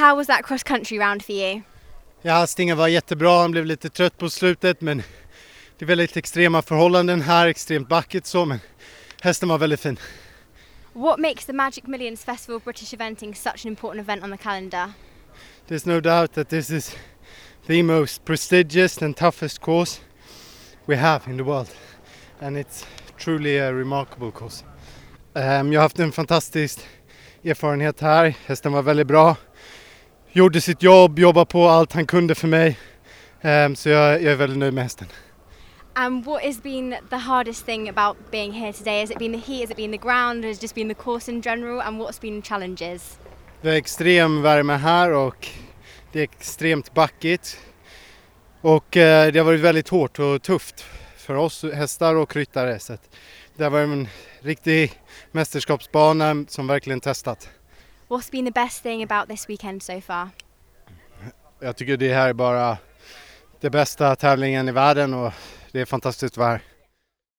How was that cross country round for you? Ja, Stingen var jättebra, han blev lite trött på slutet men det är väldigt extrema förhållanden här, extremt backigt så men hästen var väldigt fin. What makes the Magic Millions Festival of British Eventing such an important event on the calendar? There's no doubt that this is the most prestigious and toughest course we have in the world and it's truly a remarkable course. Um, jag har haft en fantastisk erfarenhet här, hästen var väldigt bra, gjorde sitt jobb, jobbade på allt han kunde för mig um, så jag, jag är väldigt nöjd med hästen. And what has been the hardest thing about being here today? Has it been the heat? Has it been the ground? Has it just been the course in general? And what's been challenges? Det är extrem värme här och det är extremt backigt. Och eh, det har varit väldigt hårt och tufft för oss hästar och ryttare. Så det har varit en riktig mästerskapsbana som verkligen testat. What's been the best thing about this weekend so far? Jag tycker det här är bara det bästa tävlingen i världen och det är fantastiskt att vara här.